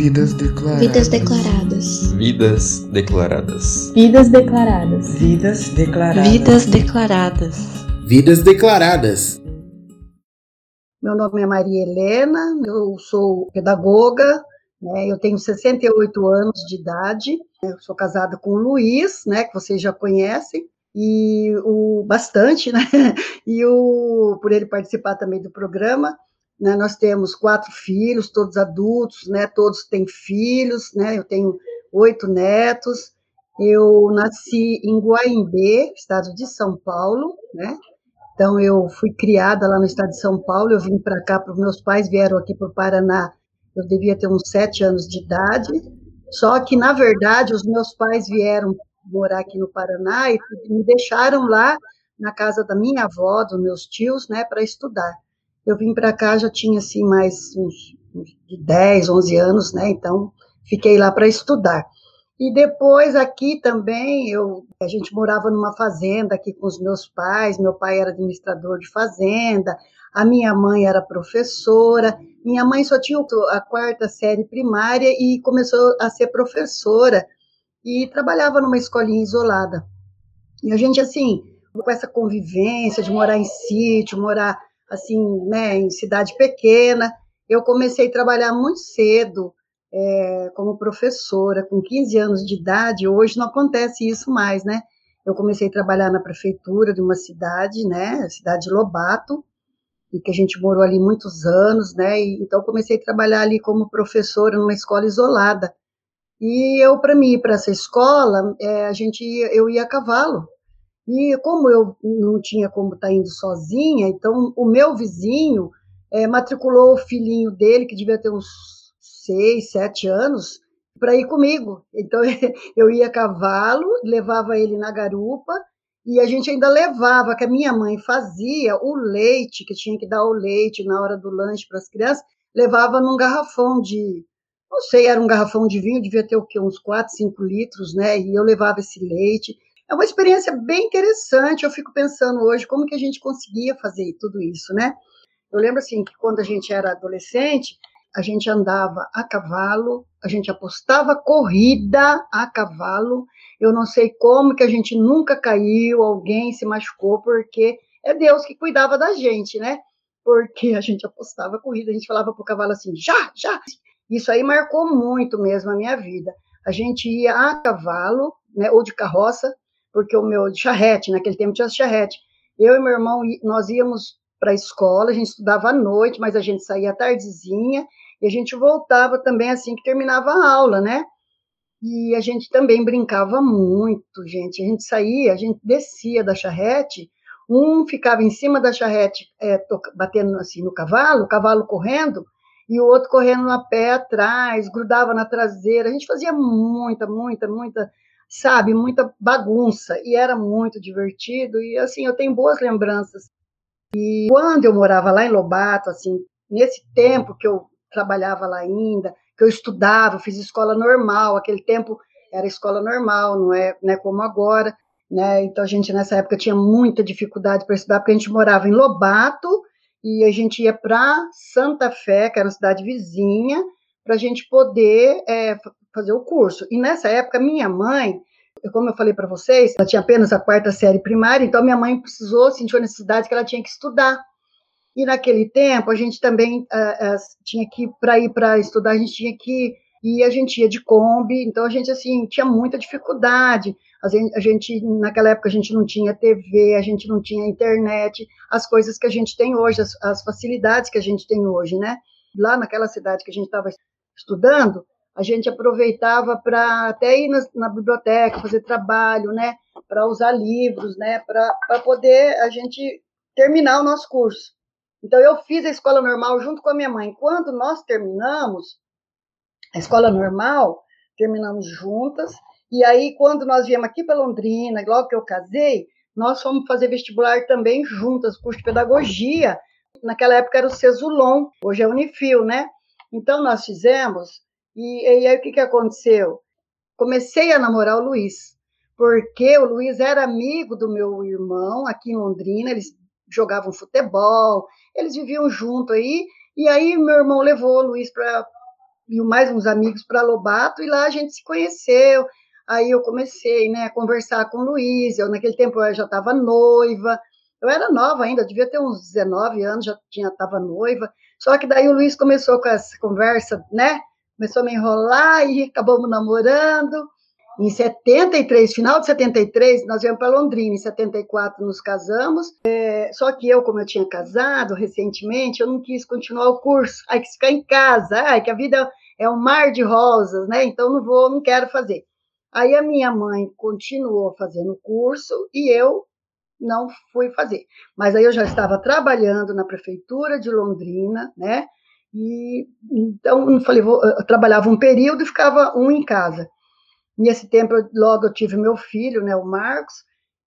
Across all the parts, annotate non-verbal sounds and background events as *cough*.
Vidas declaradas. Vidas declaradas. Vidas declaradas. Vidas declaradas. Vidas declaradas. Vidas declaradas. Vidas declaradas. Meu nome é Maria Helena, eu sou pedagoga, né, eu tenho 68 anos de idade, eu sou casada com o Luiz, né, que vocês já conhecem, e o bastante, né, *laughs* e o por ele participar também do programa, né, nós temos quatro filhos, todos adultos, né, todos têm filhos, né, eu tenho oito netos, eu nasci em Guaimbê, estado de São Paulo, né, então, eu fui criada lá no estado de São Paulo, eu vim para cá, porque meus pais vieram aqui para o Paraná, eu devia ter uns sete anos de idade, só que, na verdade, os meus pais vieram morar aqui no Paraná e me deixaram lá na casa da minha avó, dos meus tios, né, para estudar. Eu vim para cá, já tinha, assim, mais uns, uns 10, 11 anos, né, então fiquei lá para estudar. E depois aqui também, eu, a gente morava numa fazenda aqui com os meus pais, meu pai era administrador de fazenda, a minha mãe era professora, minha mãe só tinha a quarta série primária e começou a ser professora e trabalhava numa escolinha isolada. E a gente, assim, com essa convivência de morar em sítio, morar, assim, né, em cidade pequena, eu comecei a trabalhar muito cedo, é, como professora, com 15 anos de idade, hoje não acontece isso mais, né? Eu comecei a trabalhar na prefeitura de uma cidade, né, cidade de Lobato, e que a gente morou ali muitos anos, né, e, então comecei a trabalhar ali como professora numa escola isolada. E eu, para mim, para essa escola, é, a gente eu ia a cavalo. E como eu não tinha como estar tá indo sozinha, então o meu vizinho é, matriculou o filhinho dele, que devia ter uns seis, sete anos, para ir comigo. Então *laughs* eu ia a cavalo, levava ele na garupa e a gente ainda levava, que a minha mãe fazia o leite, que tinha que dar o leite na hora do lanche para as crianças, levava num garrafão de, não sei, era um garrafão de vinho, devia ter o quê? Uns 4, 5 litros, né? E eu levava esse leite. É uma experiência bem interessante. Eu fico pensando hoje como que a gente conseguia fazer tudo isso, né? Eu lembro assim que quando a gente era adolescente, a gente andava a cavalo, a gente apostava corrida a cavalo. Eu não sei como que a gente nunca caiu, alguém se machucou, porque é Deus que cuidava da gente, né? Porque a gente apostava corrida, a gente falava para o cavalo assim, já, já. Isso aí marcou muito mesmo a minha vida. A gente ia a cavalo, né, ou de carroça, porque o meu charrete, naquele tempo tinha charrete. Eu e meu irmão, nós íamos para a escola, a gente estudava à noite, mas a gente saía à tardezinha e a gente voltava também assim que terminava a aula, né? E a gente também brincava muito, gente. A gente saía, a gente descia da charrete, um ficava em cima da charrete é, batendo assim no cavalo, o cavalo correndo, e o outro correndo a pé atrás, grudava na traseira. A gente fazia muita, muita, muita, sabe, muita bagunça, e era muito divertido, e assim, eu tenho boas lembranças e quando eu morava lá em Lobato, assim, nesse tempo que eu trabalhava lá ainda, que eu estudava, fiz escola normal, aquele tempo era escola normal, não é, não é como agora, né? Então a gente nessa época tinha muita dificuldade para estudar, porque a gente morava em Lobato e a gente ia para Santa Fé, que era uma cidade vizinha, para a gente poder é, fazer o curso. E nessa época minha mãe como eu falei para vocês, ela tinha apenas a quarta série primária, então minha mãe precisou, sentiu a necessidade que ela tinha que estudar. E naquele tempo, a gente também uh, tinha que, para ir para estudar, a gente tinha que ir, a gente ia de Kombi, então a gente, assim, tinha muita dificuldade. A gente, a gente, naquela época, a gente não tinha TV, a gente não tinha internet, as coisas que a gente tem hoje, as, as facilidades que a gente tem hoje, né? Lá naquela cidade que a gente estava estudando, a gente aproveitava para até ir na, na, biblioteca, fazer trabalho, né? Para usar livros, né? Para poder a gente terminar o nosso curso. Então, eu fiz a escola normal junto com a minha mãe. Quando nós terminamos a escola normal, terminamos juntas. E aí, quando nós viemos aqui para Londrina, logo que eu casei, nós fomos fazer vestibular também juntas, curso de pedagogia. Naquela época era o Cesulon, hoje é Unifil, né? Então, nós fizemos e, e aí o que, que aconteceu? Comecei a namorar o Luiz, porque o Luiz era amigo do meu irmão aqui em Londrina, eles jogavam futebol, eles viviam junto aí, e aí meu irmão levou o Luiz para e mais uns amigos para Lobato, e lá a gente se conheceu. Aí eu comecei né, a conversar com o Luiz, eu naquele tempo eu já estava noiva, eu era nova ainda, devia ter uns 19 anos, já tinha estava noiva. Só que daí o Luiz começou com essa conversa, né? Começou a me enrolar e acabamos namorando. Em 73, final de 73, nós viemos para Londrina. Em 74 nos casamos. É, só que eu, como eu tinha casado recentemente, eu não quis continuar o curso. Ai, quis ficar em casa. Ai, que a vida é um mar de rosas, né? Então não vou, não quero fazer. Aí a minha mãe continuou fazendo o curso e eu não fui fazer. Mas aí eu já estava trabalhando na prefeitura de Londrina, né? E então eu falei, vou, eu trabalhava um período e ficava um em casa. Nesse tempo, logo eu tive meu filho, né, o Marcos,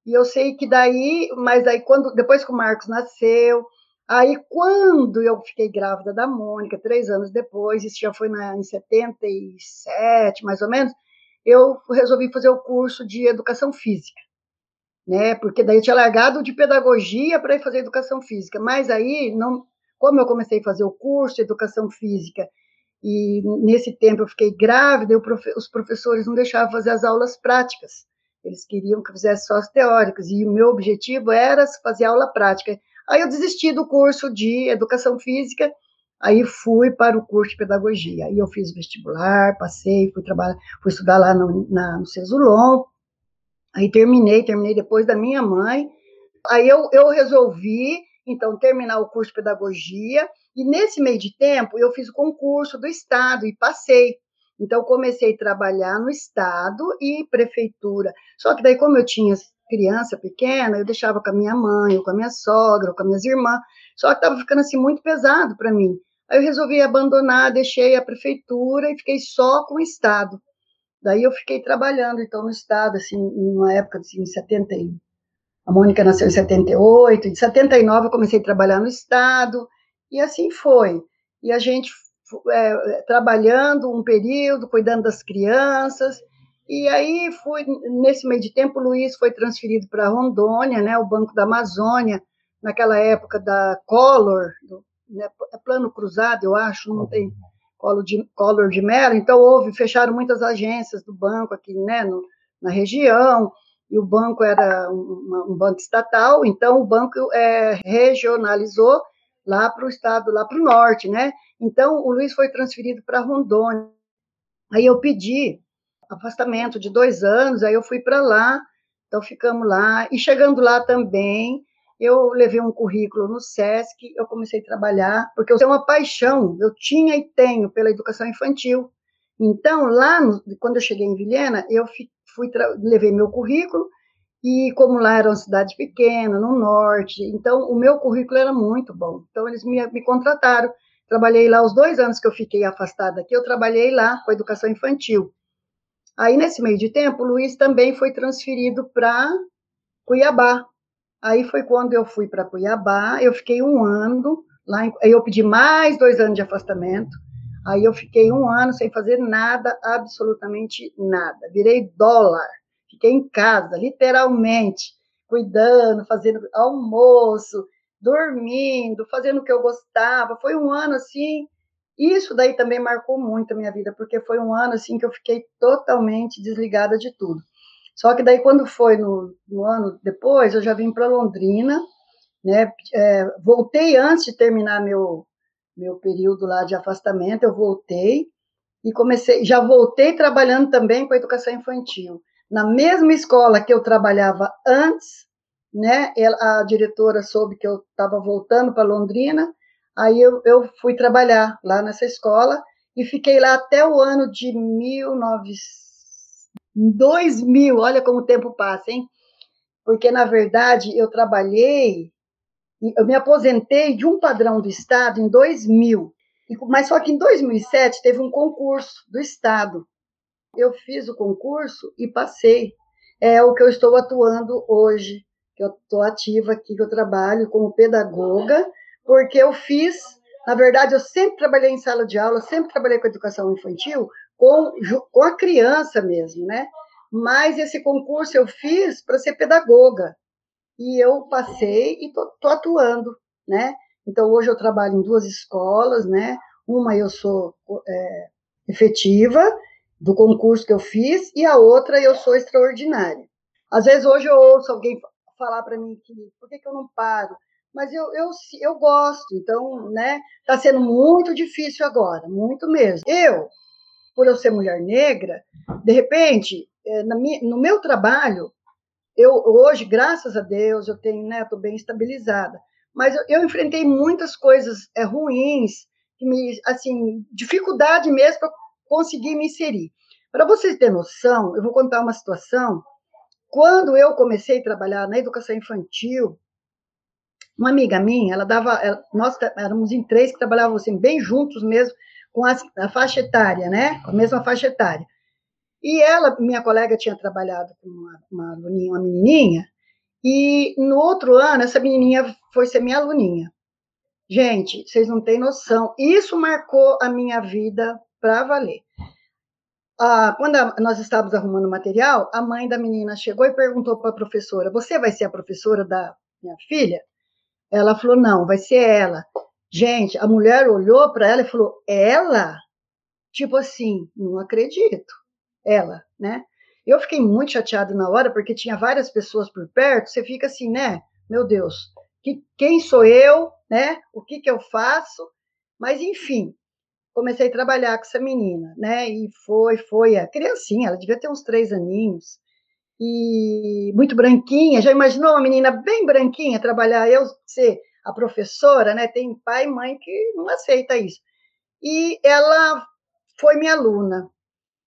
e eu sei que daí, mas aí quando depois que o Marcos nasceu, aí quando eu fiquei grávida da Mônica, três anos depois, isso já foi na, em 77, mais ou menos, eu resolvi fazer o curso de educação física, né? Porque daí eu tinha largado de pedagogia para ir fazer educação física, mas aí não, como eu comecei a fazer o curso de educação física e nesse tempo eu fiquei grávida, os professores não deixavam fazer as aulas práticas. Eles queriam que eu fizesse só as teóricas, e o meu objetivo era fazer aula prática. Aí eu desisti do curso de educação física, aí fui para o curso de pedagogia. Aí eu fiz vestibular, passei, fui trabalhar, fui estudar lá no, na, no Cesulon, aí terminei, terminei depois da minha mãe. Aí eu, eu resolvi, então, terminar o curso de pedagogia, e nesse meio de tempo, eu fiz o concurso do Estado e passei. Então, comecei a trabalhar no Estado e prefeitura. Só que daí, como eu tinha criança pequena, eu deixava com a minha mãe, ou com a minha sogra, ou com as minhas irmãs. Só que estava ficando assim muito pesado para mim. Aí eu resolvi abandonar, deixei a prefeitura e fiquei só com o Estado. Daí eu fiquei trabalhando, então, no Estado, assim, numa época, assim, em 70. A Mônica nasceu em 78, em 79 eu comecei a trabalhar no Estado, e assim foi. E a gente é, trabalhando um período, cuidando das crianças. E aí fui, nesse meio de tempo, o Luiz foi transferido para Rondônia, né, o Banco da Amazônia, naquela época da Collor, do, né, é plano cruzado, eu acho, não tem Collor de, Collor de Mello, então houve, fecharam muitas agências do banco aqui, né, no, na região, e o banco era um, um banco estatal, então o banco é, regionalizou lá para o estado, lá para o norte, né? Então, o Luiz foi transferido para Rondônia. Aí eu pedi afastamento de dois anos, aí eu fui para lá, então ficamos lá. E chegando lá também, eu levei um currículo no SESC, eu comecei a trabalhar, porque eu tenho uma paixão, eu tinha e tenho pela educação infantil. Então, lá, no, quando eu cheguei em Vilhena, eu fui, levei meu currículo, e como lá era uma cidade pequena, no norte, então o meu currículo era muito bom. Então eles me, me contrataram. Trabalhei lá os dois anos que eu fiquei afastada aqui, eu trabalhei lá com a educação infantil. Aí, nesse meio de tempo, o Luiz também foi transferido para Cuiabá. Aí foi quando eu fui para Cuiabá, eu fiquei um ano lá, em, aí eu pedi mais dois anos de afastamento. Aí eu fiquei um ano sem fazer nada, absolutamente nada. Virei dólar Fiquei em casa, literalmente, cuidando, fazendo almoço, dormindo, fazendo o que eu gostava. Foi um ano assim. Isso daí também marcou muito a minha vida, porque foi um ano assim que eu fiquei totalmente desligada de tudo. Só que daí quando foi no, no ano depois, eu já vim para Londrina, né? É, voltei antes de terminar meu meu período lá de afastamento, eu voltei e comecei, já voltei trabalhando também com a educação infantil na mesma escola que eu trabalhava antes, né? A diretora soube que eu estava voltando para Londrina, aí eu, eu, fui trabalhar lá nessa escola e fiquei lá até o ano de 19... 2000, olha como o tempo passa, hein? Porque, na verdade, eu trabalhei, eu me aposentei de um padrão do Estado em 2000, mas só que em 2007 teve um concurso do Estado eu fiz o concurso e passei. É o que eu estou atuando hoje, que eu estou ativa aqui, que eu trabalho como pedagoga, porque eu fiz, na verdade, eu sempre trabalhei em sala de aula, sempre trabalhei com educação infantil, com, com a criança mesmo, né? Mas esse concurso eu fiz para ser pedagoga. E eu passei e estou atuando, né? Então, hoje eu trabalho em duas escolas, né? Uma eu sou é, efetiva do concurso que eu fiz e a outra eu sou extraordinária. Às vezes hoje eu ouço alguém falar para mim que por que, que eu não paro? Mas eu, eu, eu gosto, então, né? Está sendo muito difícil agora, muito mesmo. Eu, por eu ser mulher negra, de repente, eh, no meu trabalho, eu hoje, graças a Deus, eu tenho, né, estou bem estabilizada, mas eu, eu enfrentei muitas coisas é, ruins, que me, assim, dificuldade mesmo para conseguir me inserir. Para vocês terem noção, eu vou contar uma situação. Quando eu comecei a trabalhar na educação infantil, uma amiga minha, ela dava, ela, nós éramos em três que trabalhavam assim, bem juntos mesmo, com a, a faixa etária, né? Com a mesma faixa etária. E ela, minha colega, tinha trabalhado com uma, uma aluninha, uma menininha, e no outro ano, essa menininha foi ser minha aluninha. Gente, vocês não têm noção. Isso marcou a minha vida para valer. Ah, quando a, nós estávamos arrumando material, a mãe da menina chegou e perguntou para a professora: Você vai ser a professora da minha filha? Ela falou: Não, vai ser ela. Gente, a mulher olhou para ela e falou: Ela? Tipo assim, não acredito. Ela, né? Eu fiquei muito chateada na hora, porque tinha várias pessoas por perto, você fica assim, né? Meu Deus, que, quem sou eu, né? O que, que eu faço? Mas, enfim, comecei a trabalhar com essa menina, né? E foi, foi, a criancinha, ela devia ter uns três aninhos, e muito branquinha. Já imaginou uma menina bem branquinha trabalhar, eu ser a professora, né? Tem pai e mãe que não aceita isso. E ela foi minha aluna.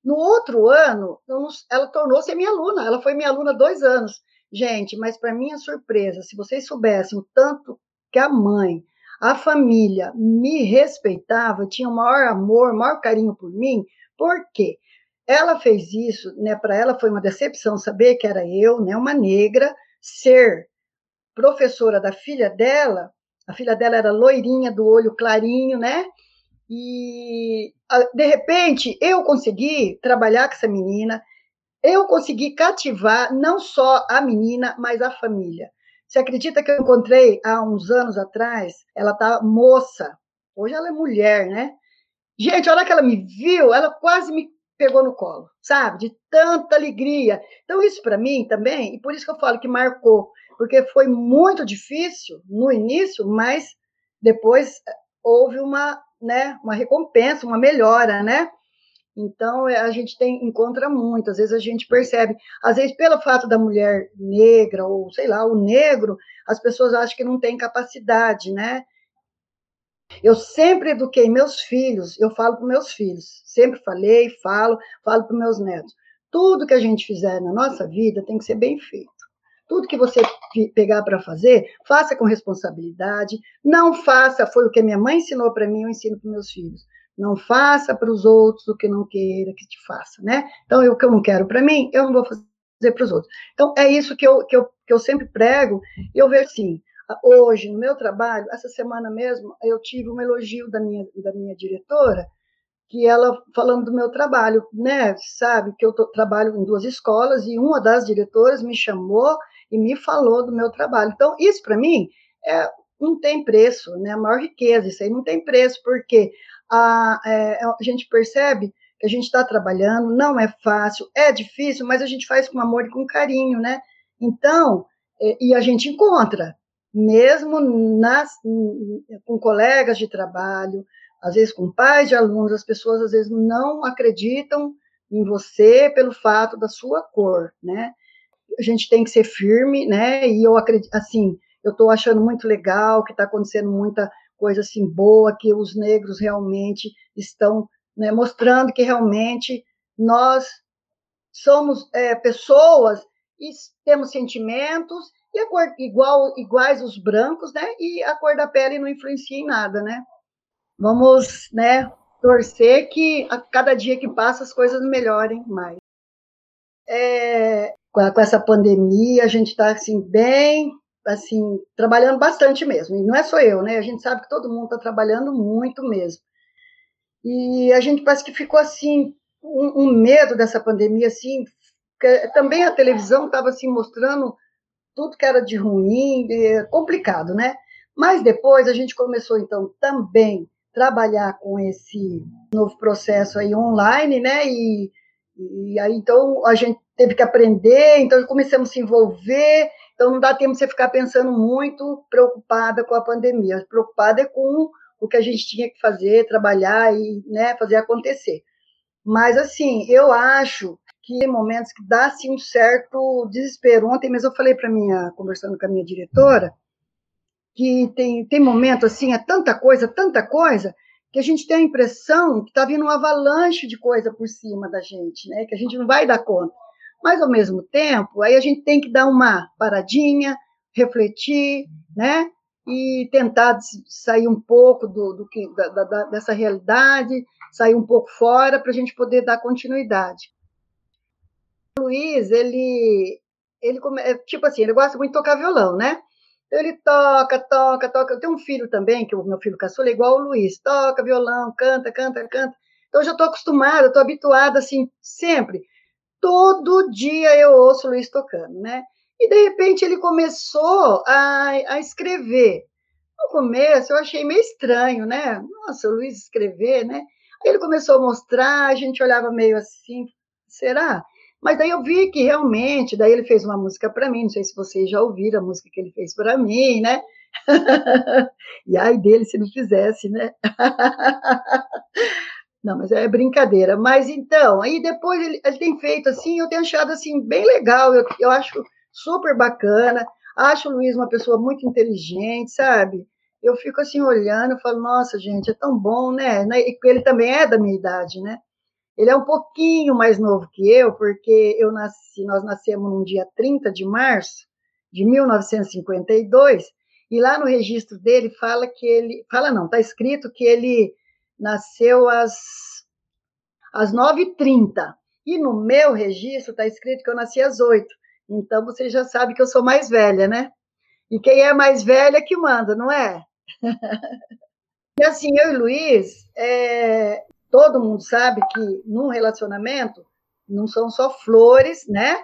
No outro ano, ela tornou-se minha aluna. Ela foi minha aluna dois anos. Gente, mas para minha surpresa, se vocês soubessem o tanto que a mãe, a família me respeitava, tinha o maior amor, maior carinho por mim, por quê? Ela fez isso, né? Para ela foi uma decepção saber que era eu, né, uma negra, ser professora da filha dela. A filha dela era loirinha, do olho clarinho, né? E de repente eu consegui trabalhar com essa menina, eu consegui cativar não só a menina, mas a família. Você acredita que eu encontrei há uns anos atrás? Ela tá moça, hoje ela é mulher, né? Gente, a hora que ela me viu, ela quase me pegou no colo, sabe? De tanta alegria. Então, isso para mim também, e por isso que eu falo que marcou, porque foi muito difícil no início, mas depois houve uma né, uma recompensa, uma melhora, né? Então, é, a gente tem, encontra muito, às vezes a gente percebe, às vezes pelo fato da mulher negra, ou sei lá, o negro, as pessoas acham que não tem capacidade, né? Eu sempre eduquei meus filhos, eu falo para meus filhos, sempre falei, falo, falo para meus netos. Tudo que a gente fizer na nossa vida tem que ser bem feito. Tudo que você pegar para fazer, faça com responsabilidade. Não faça, foi o que minha mãe ensinou para mim, eu ensino para meus filhos. Não faça para os outros o que não queira que te faça, né? Então, o que eu não quero para mim, eu não vou fazer para os outros. Então, é isso que eu, que eu, que eu sempre prego. Eu vejo assim, hoje, no meu trabalho, essa semana mesmo, eu tive um elogio da minha, da minha diretora, que ela falando do meu trabalho, né? Sabe que eu tô, trabalho em duas escolas e uma das diretoras me chamou e me falou do meu trabalho. Então, isso para mim é, não tem preço, né? A maior riqueza, isso aí não tem preço, porque a, é, a gente percebe que a gente está trabalhando, não é fácil, é difícil, mas a gente faz com amor e com carinho, né? Então, é, e a gente encontra, mesmo nas, com colegas de trabalho, às vezes com pais de alunos, as pessoas às vezes não acreditam em você pelo fato da sua cor, né? a gente tem que ser firme, né? E eu acredito, assim, eu estou achando muito legal que está acontecendo muita coisa assim boa, que os negros realmente estão né, mostrando que realmente nós somos é, pessoas e temos sentimentos e a cor, igual iguais os brancos, né? E a cor da pele não influencia em nada, né? Vamos, né? Torcer que a cada dia que passa as coisas melhorem mais. É, com essa pandemia, a gente está assim bem, assim trabalhando bastante mesmo. E não é só eu, né? A gente sabe que todo mundo está trabalhando muito mesmo. E a gente parece que ficou assim um, um medo dessa pandemia, assim. também a televisão estava assim mostrando tudo que era de ruim, complicado, né? Mas depois a gente começou então também trabalhar com esse novo processo aí online, né? E, e aí então a gente teve que aprender, então começamos a se envolver, então não dá tempo de você ficar pensando muito preocupada com a pandemia, preocupada é com o que a gente tinha que fazer, trabalhar e né, fazer acontecer. Mas assim, eu acho que momentos que dá assim, um certo desespero. Ontem mesmo eu falei para minha, conversando com a minha diretora, que tem, tem momento assim, é tanta coisa, tanta coisa, que a gente tem a impressão que está vindo uma avalanche de coisa por cima da gente, né? Que a gente não vai dar conta. Mas ao mesmo tempo, aí a gente tem que dar uma paradinha, refletir, né? E tentar sair um pouco do, do que da, da, dessa realidade, sair um pouco fora para a gente poder dar continuidade. Luiz, ele, ele tipo assim, ele gosta muito de tocar violão, né? Então ele toca, toca, toca. Eu tenho um filho também, que o meu filho caçula é igual o Luiz, toca violão, canta, canta, canta. Então eu já estou acostumada, estou habituada assim, sempre. Todo dia eu ouço o Luiz tocando, né? E de repente ele começou a, a escrever. No começo eu achei meio estranho, né? Nossa, o Luiz escrever, né? Aí ele começou a mostrar, a gente olhava meio assim, será? Mas daí eu vi que realmente, daí ele fez uma música para mim, não sei se vocês já ouviram a música que ele fez para mim, né? *laughs* e ai dele se não fizesse, né? *laughs* não, mas é brincadeira. Mas então, aí depois ele, ele, tem feito assim, eu tenho achado assim bem legal, eu, eu acho super bacana. Acho o Luiz uma pessoa muito inteligente, sabe? Eu fico assim olhando, falo, nossa, gente, é tão bom, né? E ele também é da minha idade, né? Ele é um pouquinho mais novo que eu, porque eu nasci, nós nascemos no dia 30 de março de 1952, e lá no registro dele fala que ele, fala não, está escrito que ele nasceu às, às 9h30, e no meu registro está escrito que eu nasci às 8 então você já sabe que eu sou mais velha, né? E quem é mais velha que manda, não é? *laughs* e assim, eu e Luiz, é, todo mundo sabe que num relacionamento não são só flores, né?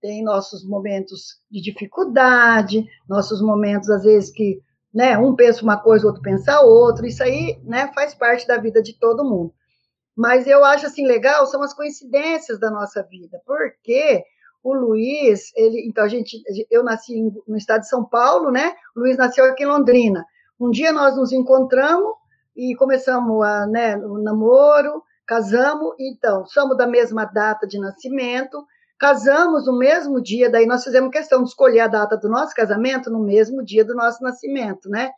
Tem nossos momentos de dificuldade, nossos momentos, às vezes, que né, um pensa uma coisa, o outro pensa outra, isso aí né, faz parte da vida de todo mundo. Mas eu acho assim legal são as coincidências da nossa vida, porque o Luiz, ele, então a gente, eu nasci no estado de São Paulo, né? O Luiz nasceu aqui em Londrina. Um dia nós nos encontramos e começamos a, né, o namoro, casamos, então, somos da mesma data de nascimento, casamos no mesmo dia, daí nós fizemos questão de escolher a data do nosso casamento no mesmo dia do nosso nascimento, né?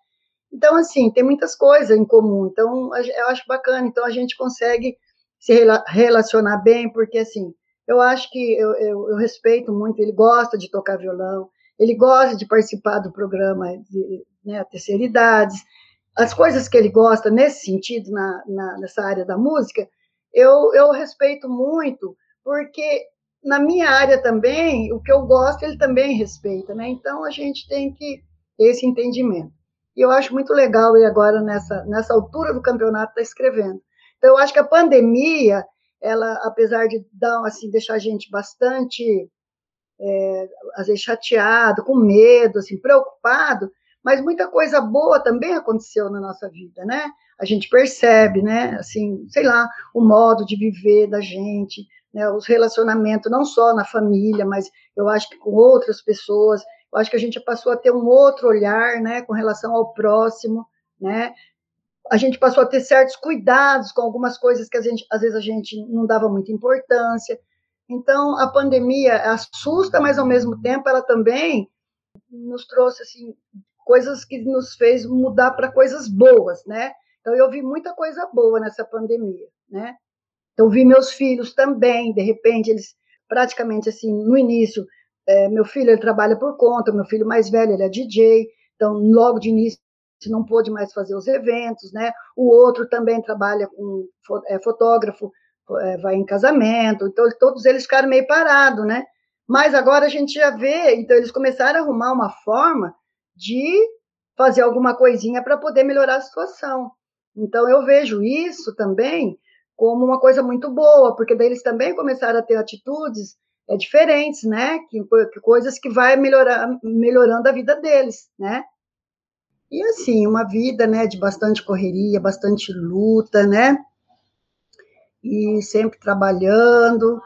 Então, assim, tem muitas coisas em comum, então eu acho bacana, então a gente consegue se relacionar bem, porque, assim, eu acho que eu, eu, eu respeito muito, ele gosta de tocar violão, ele gosta de participar do programa de né, terceira as coisas que ele gosta nesse sentido, na, na, nessa área da música, eu, eu respeito muito, porque na minha área também, o que eu gosto, ele também respeita, né? Então a gente tem que ter esse entendimento. E eu acho muito legal ele agora, nessa, nessa altura do campeonato, estar tá escrevendo. Então, eu acho que a pandemia, ela, apesar de dar, assim, deixar a gente bastante, é, às vezes, chateado, com medo, assim, preocupado, mas muita coisa boa também aconteceu na nossa vida, né? A gente percebe, né? Assim, sei lá, o modo de viver da gente, né? Os relacionamentos, não só na família, mas eu acho que com outras pessoas. Eu acho que a gente passou a ter um outro olhar, né? Com relação ao próximo, né? A gente passou a ter certos cuidados com algumas coisas que a gente, às vezes a gente não dava muita importância. Então, a pandemia assusta, mas ao mesmo tempo ela também nos trouxe assim coisas que nos fez mudar para coisas boas, né? Então eu vi muita coisa boa nessa pandemia, né? Então vi meus filhos também, de repente eles praticamente assim no início, é, meu filho ele trabalha por conta, meu filho mais velho ele é DJ, então logo de início não pôde mais fazer os eventos, né? O outro também trabalha com é, fotógrafo, é, vai em casamento, então todos eles ficaram meio parados, né? Mas agora a gente já vê, então eles começaram a arrumar uma forma de fazer alguma coisinha para poder melhorar a situação. Então, eu vejo isso também como uma coisa muito boa, porque daí eles também começaram a ter atitudes é, diferentes, né? Que, que coisas que vai melhorar, melhorando a vida deles, né? E assim, uma vida, né, de bastante correria, bastante luta, né? E sempre trabalhando,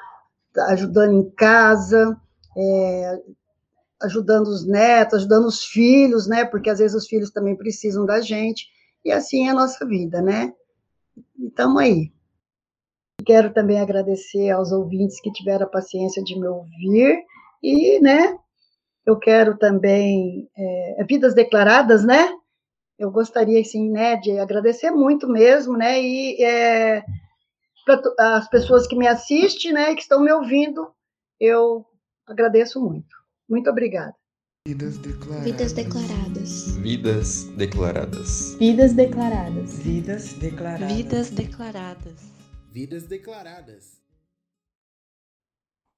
ajudando em casa, é, ajudando os netos, ajudando os filhos, né? Porque às vezes os filhos também precisam da gente. E assim é a nossa vida, né? E estamos aí. Quero também agradecer aos ouvintes que tiveram a paciência de me ouvir e, né, eu quero também é, vidas declaradas, né? Eu gostaria, assim, né, de agradecer muito mesmo, né, e é, para as pessoas que me assistem, né, que estão me ouvindo, eu agradeço muito. Muito obrigada. Vidas declaradas. Vidas declaradas. Vidas declaradas. Vidas declaradas. Vidas declaradas. Vidas declaradas. Vidas declaradas.